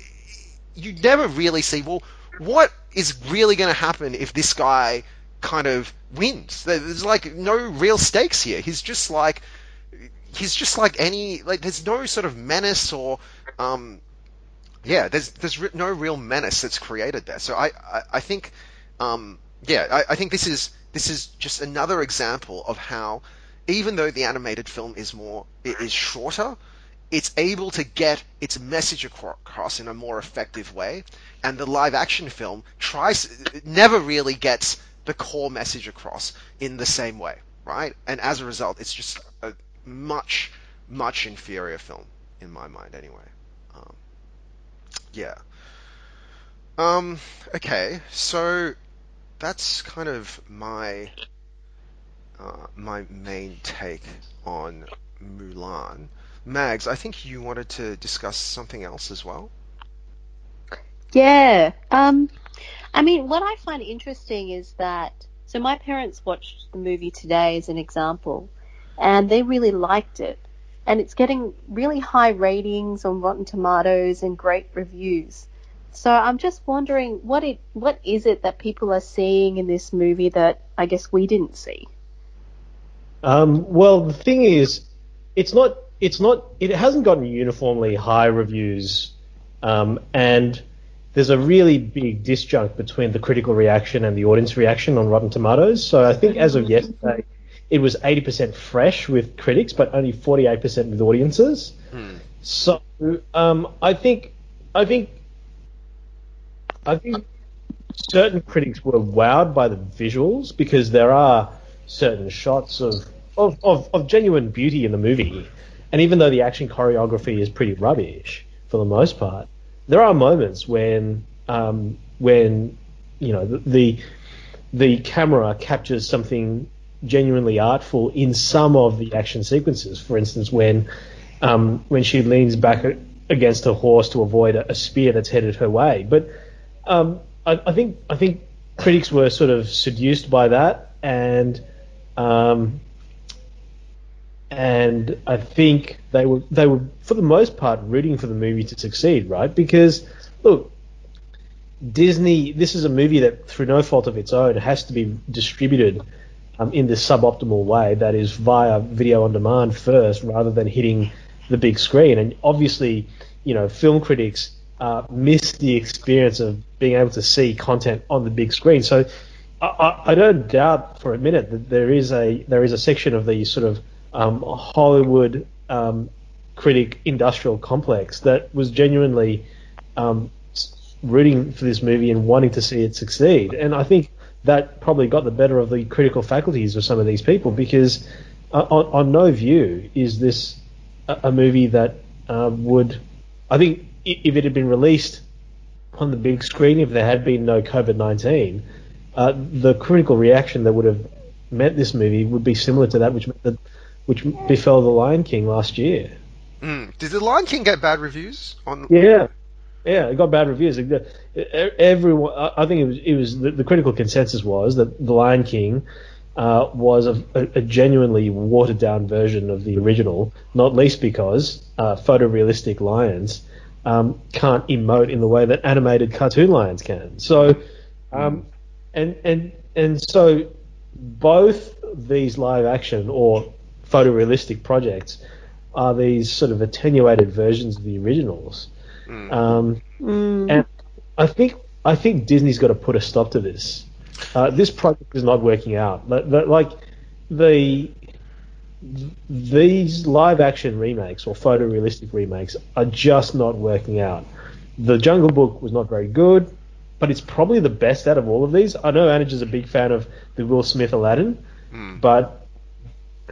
A: you never really see well what is really going to happen if this guy kind of wins. There's like no real stakes here. He's just like he's just like any like there's no sort of menace or um yeah, there's there's no real menace that's created there. So I I, I think, um, yeah, I, I think this is this is just another example of how, even though the animated film is more it is shorter, it's able to get its message across in a more effective way, and the live action film tries never really gets the core message across in the same way, right? And as a result, it's just a much much inferior film in my mind, anyway. Um, yeah. Um. Okay. So that's kind of my uh, my main take on Mulan. Mags, I think you wanted to discuss something else as well.
D: Yeah. Um, I mean, what I find interesting is that so my parents watched the movie today as an example, and they really liked it, and it's getting really high ratings on Rotten Tomatoes and great reviews. So I'm just wondering what it what is it that people are seeing in this movie that I guess we didn't see.
C: Um, well, the thing is, it's not it's not it hasn't gotten uniformly high reviews, um, and there's a really big disjunct between the critical reaction and the audience reaction on Rotten Tomatoes. So I think as of yesterday, it was 80% fresh with critics, but only 48% with audiences.
A: Hmm.
C: So um, I think I think I think certain critics were wowed by the visuals because there are certain shots of, of, of, of genuine beauty in the movie. And even though the action choreography is pretty rubbish for the most part, there are moments when um, when you know the, the camera captures something genuinely artful in some of the action sequences. For instance, when um, when she leans back against her horse to avoid a, a spear that's headed her way. But um, I, I, think I think critics were sort of seduced by that, and um, and I think they were they were for the most part rooting for the movie to succeed, right? Because look, Disney, this is a movie that through no fault of its own has to be distributed um, in this suboptimal way, that is via video on demand first, rather than hitting the big screen. And obviously, you know, film critics uh, miss the experience of being able to see content on the big screen. So I, I, don't doubt for a minute that there is a there is a section of the sort of um, Hollywood um, critic industrial complex that was genuinely um, rooting for this movie and wanting to see it succeed. And I think that probably got the better of the critical faculties of some of these people because uh, on, on, no view is this a, a movie that uh, would I think if it had been released on the big screen, if there had been no COVID 19, uh, the critical reaction that would have met this movie would be similar to that which the, which befell The Lion King last year.
A: Mm. Did The Lion King get bad reviews? On
C: yeah, yeah, it got bad reviews. Everyone, I think it was, it was the, the critical consensus was that The Lion King uh, was a, a, genuinely watered down version of the original, not least because uh, photorealistic lions um, can't emote in the way that animated cartoon lions can. So, um, and and and so both these live action or photorealistic projects are these sort of attenuated versions of the originals. Mm. Um, mm. And I think I think Disney's got to put a stop to this. Uh, this project is not working out. Like the these live action remakes or photorealistic remakes are just not working out. The Jungle Book was not very good, but it's probably the best out of all of these. I know Anaja is a big fan of the Will Smith Aladdin, mm. but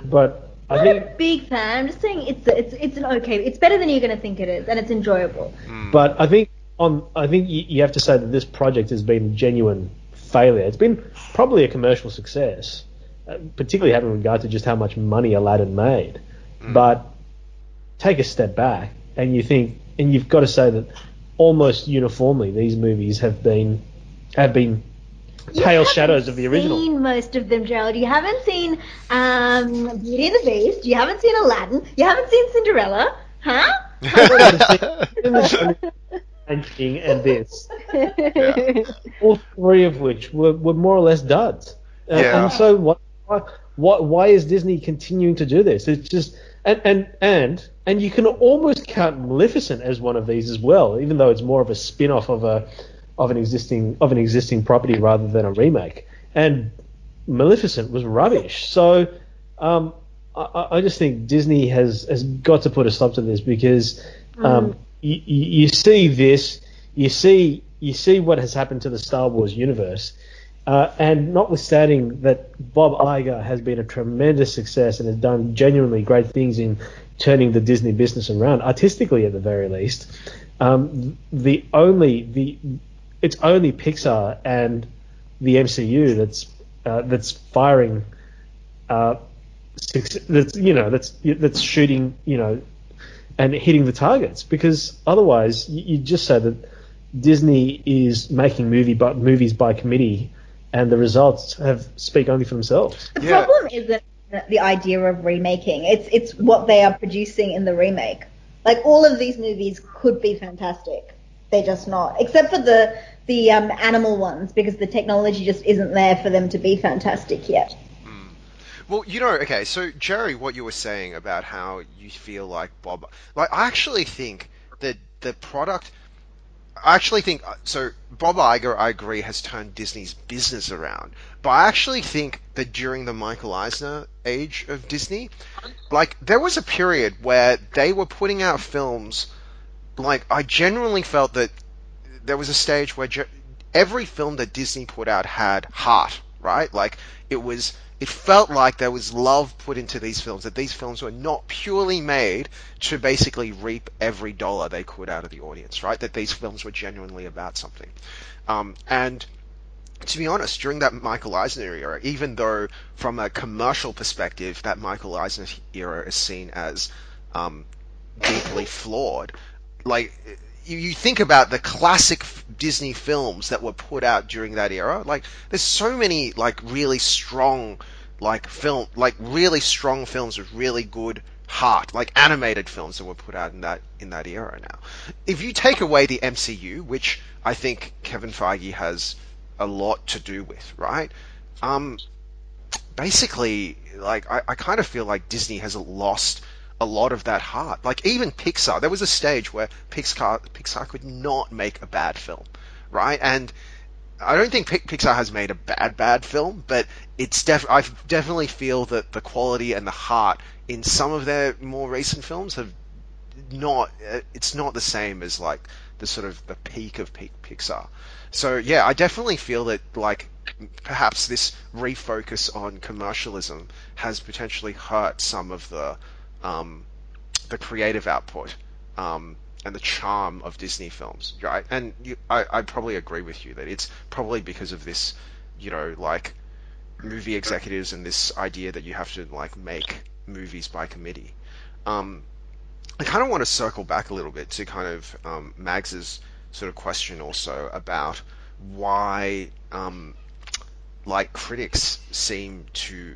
C: but
B: I am think, a big fan. I'm just saying it's it's it's an okay. It's better than you're going to think it is, and it's enjoyable.
C: Mm. But I think on I think you, you have to say that this project has been a genuine failure. It's been probably a commercial success particularly having regard to just how much money Aladdin made. Mm. But take a step back and you think, and you've got to say that almost uniformly these movies have been have been pale shadows of the original.
B: Seen most of them, Gerald. You haven't seen um, Beauty and the Beast. You haven't seen Aladdin. You haven't seen Cinderella, huh?
C: and King and this, yeah. all three of which were, were more or less duds. Uh, yeah. And so what why, why, why is Disney continuing to do this? It's just and and and and you can almost count Maleficent as one of these as well, even though it's more of a spin-off of a of an existing of an existing property rather than a remake. And Maleficent was rubbish. So um, I, I just think Disney has has got to put a stop to this because um, you, you see this, you see you see what has happened to the Star Wars universe. Uh, and notwithstanding that Bob Iger has been a tremendous success and has done genuinely great things in turning the Disney business around, artistically at the very least, um, the only the it's only Pixar and the MCU that's uh, that's firing uh, that's you know that's that's shooting you know and hitting the targets. Because otherwise you, you just say that Disney is making movie but movies by committee and the results have speak only for themselves.
B: The
A: Yeah.
B: problem isn't the idea of remaking. It's it's what they are producing in the remake. Like all of these movies could be fantastic. They're just not, except for the the um, animal ones because the technology just isn't there for them to be fantastic yet.
A: Well, you know, okay, so Jerry, what you were saying about how you feel like Bob, like I actually think that the product, I actually think uh, so. Bob Iger, I agree, has turned Disney's business around, but I actually think that during the Michael Eisner age of Disney, like there was a period where they were putting out films, like I genuinely felt that there was a stage where ge- every film that Disney put out had heart, right? Like it was, it felt like there was love put into these films. That these films were not purely made to basically reap every dollar they could out of the audience, right? That these films were genuinely about something. Um, and to be honest, during that Michael Eisner era, even though from a commercial perspective that Michael Eisner era is seen as um, deeply flawed, like you, think about the classic Disney films that were put out during that era, like there's so many like really strong like film like really strong films with really good heart, like animated films that were put out in that in that era now. If you take away the MCU, which I think Kevin Feige has a lot to do with, right? Um, basically, like I, I kind of feel like Disney has lost a lot of that heart. Like even Pixar, there was a stage where Pixar Pixar could not make a bad film, right? And I don't think Pixar has made a bad bad film, but it's def I definitely feel that the quality and the heart in some of their more recent films have not uh, it's not the same as like the sort of the peak of peak Pixar. So yeah, I definitely feel that like perhaps this refocus on commercialism has potentially hurt some of the um, the creative output um, and the charm of Disney films, right? And you, I, I probably agree with you that it's probably because of this, you know, like movie executives and this idea that you have to like make movies by committee. Um, I kind of want to circle back a little bit to kind of um, Mags's sort of question also about why um, like critics seem to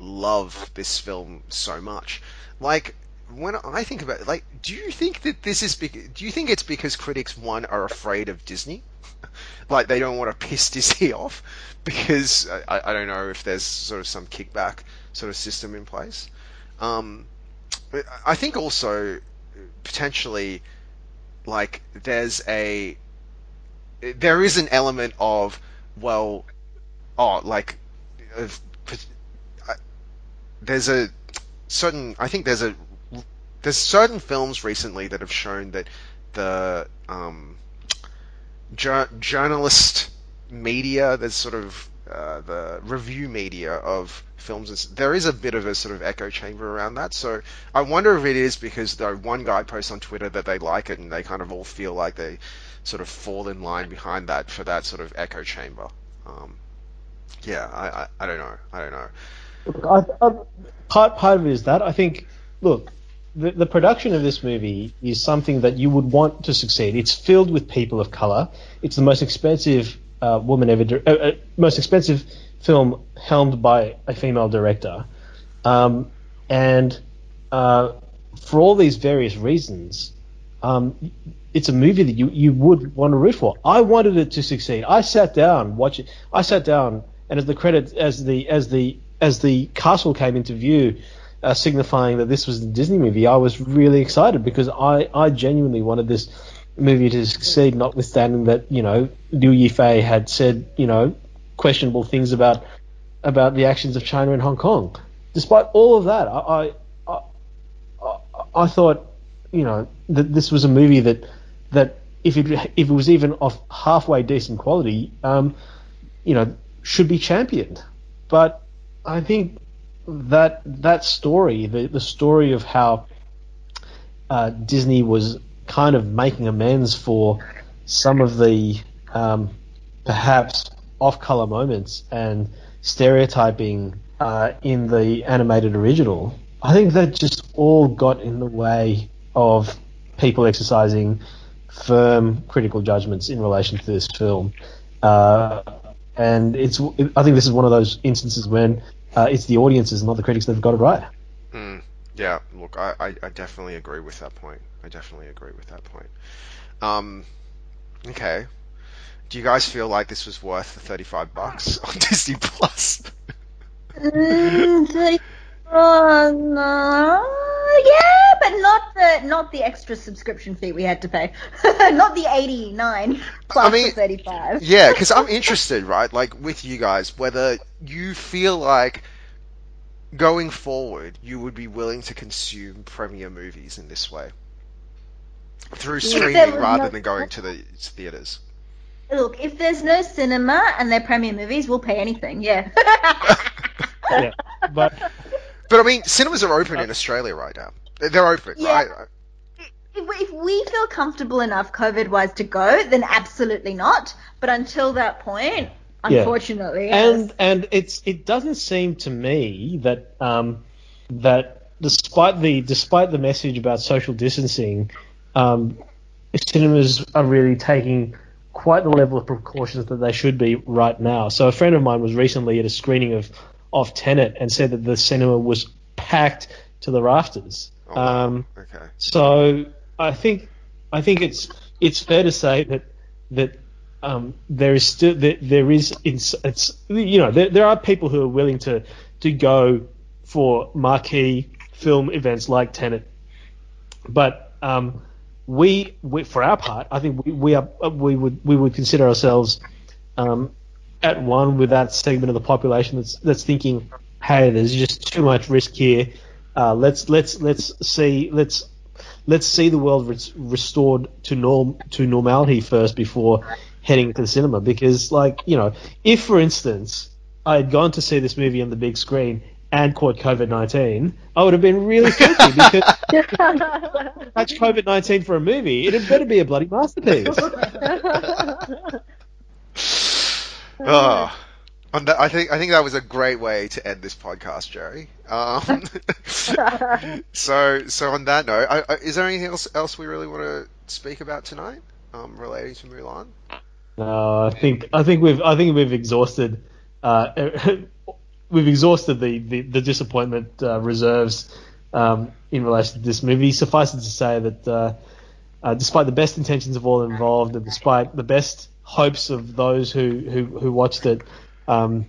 A: love this film so much. Like when I think about it, like, do you think that this is do you think it's because critics one are afraid of Disney? (laughs) like they don't want to piss Disney (laughs) off because uh, I, I don't know if there's sort of some kickback sort of system in place. Um, I think also uh, potentially like there's a there is an element of well oh like of, uh, there's a certain I think there's a there's certain films recently that have shown that the um, jour- journalist media, there's sort of uh, the review media of films. There is a bit of a sort of echo chamber around that. So I wonder if it is because though one guy posts on Twitter that they like it and they kind of all feel like they sort of fall in line behind that for that sort of echo chamber. Um, yeah, I, I, I don't know. I don't know.
C: Look, I, I, part part of it is that I think. Look, the, the production of this movie is something that you would want to succeed. It's filled with people of color. It's the most expensive uh, woman ever, uh, uh, most expensive film helmed by a female director, um, and uh, for all these various reasons, um, it's a movie that you, you would want to root for. I wanted it to succeed. I sat down, watch it. I sat down, and as the credit, as the as the as the castle came into view, uh, signifying that this was the Disney movie, I was really excited because I, I genuinely wanted this movie to succeed, notwithstanding that you know Liu Yifei had said you know questionable things about about the actions of China in Hong Kong. Despite all of that, I I, I, I thought you know that this was a movie that that if it if it was even of halfway decent quality, um, you know, should be championed. But I think that that story, the the story of how uh, Disney was kind of making amends for some of the um, perhaps off-color moments and stereotyping uh, in the animated original. I think that just all got in the way of people exercising firm critical judgments in relation to this film. Uh, and it's I think this is one of those instances when uh, it's the audiences, not the critics, that have got it right.
A: Mm, yeah, look, I, I, I, definitely agree with that point. I definitely agree with that point. Um, okay. Do you guys feel like this was worth the 35 bucks (laughs) on Disney Plus?
B: mm, uh, no, yeah, but not the not the extra subscription fee we had to pay. (laughs) not the 89 plus I mean, 35.
A: yeah, because I'm (laughs) interested, right? Like with you guys, whether you feel like going forward you would be willing to consume premiere movies in this way through streaming rather no... than going to the theaters.
B: Look, if there's no cinema and they're premiere movies, we'll pay anything. Yeah. (laughs)
C: yeah, but
A: but I mean, cinemas are open in Australia right now. They're open, yeah. right?
B: If, if we feel comfortable enough COVID wise to go, then absolutely not. But until that point, unfortunately,
C: yeah. and yes. and it's it doesn't seem to me that um, that despite the despite the message about social distancing, um, cinemas are really taking quite the level of precautions that they should be right now. So a friend of mine was recently at a screening of of Tenet and said that the cinema was packed to the rafters.
A: Oh, um, okay.
C: So I think I think it's it's fair to say that that um, there is still there, there is it's, it's you know there, there are people who are willing to to go for marquee film events like Tenet, but um, we, we for our part I think we, we are we would we would consider ourselves um, at one with that segment of the population that's that's thinking, hey, there's just too much risk here. Uh, let's let's let's see let's let's see the world re- restored to norm to normality first before heading to the cinema. Because like you know, if for instance I had gone to see this movie on the big screen and caught COVID nineteen, I would have been really (laughs) guilty because catch COVID nineteen for a movie, it had better be a bloody masterpiece.
A: oh, (laughs) that, I think I think that was a great way to end this podcast, Jerry. Um, (laughs) (laughs) so so on that note, I, I, is there anything else else we really want to speak about tonight, um, relating to Mulan?
C: No, I think I think we've I think we've exhausted uh, (laughs) we've exhausted the the, the disappointment uh, reserves um, in relation to this movie. Suffice it to say that uh, uh despite the best intentions of all involved, and despite the best hopes of those who who, who watched it um,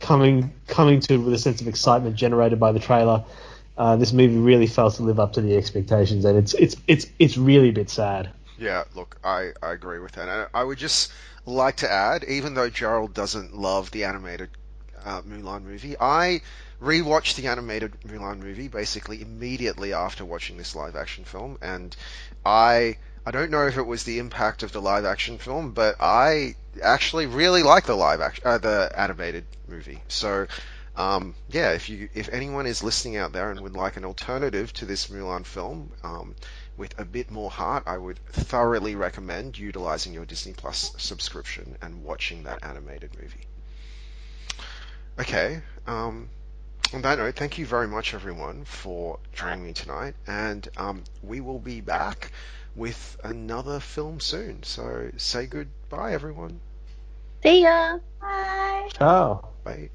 C: coming coming to with a sense of excitement generated by the trailer. Uh, this movie really fails to live up to the expectations, and it's it's it's it's really a bit sad.
A: Yeah, look, I, I agree with that. I would just like to add, even though Gerald doesn't love the animated uh, Mulan movie, I rewatched the animated Mulan movie basically immediately after watching this live action film, and I I don't know if it was the impact of the live action film, but I actually really like the live action, uh, the animated movie. So, um, yeah, if you if anyone is listening out there and would like an alternative to this Mulan film um, with a bit more heart, I would thoroughly recommend utilizing your Disney Plus subscription and watching that animated movie. Okay. Um, on that note, thank you very much, everyone, for joining me tonight, and um, we will be back with another film soon. So say goodbye, everyone.
D: See ya.
B: Bye.
C: Ciao.
A: Bye.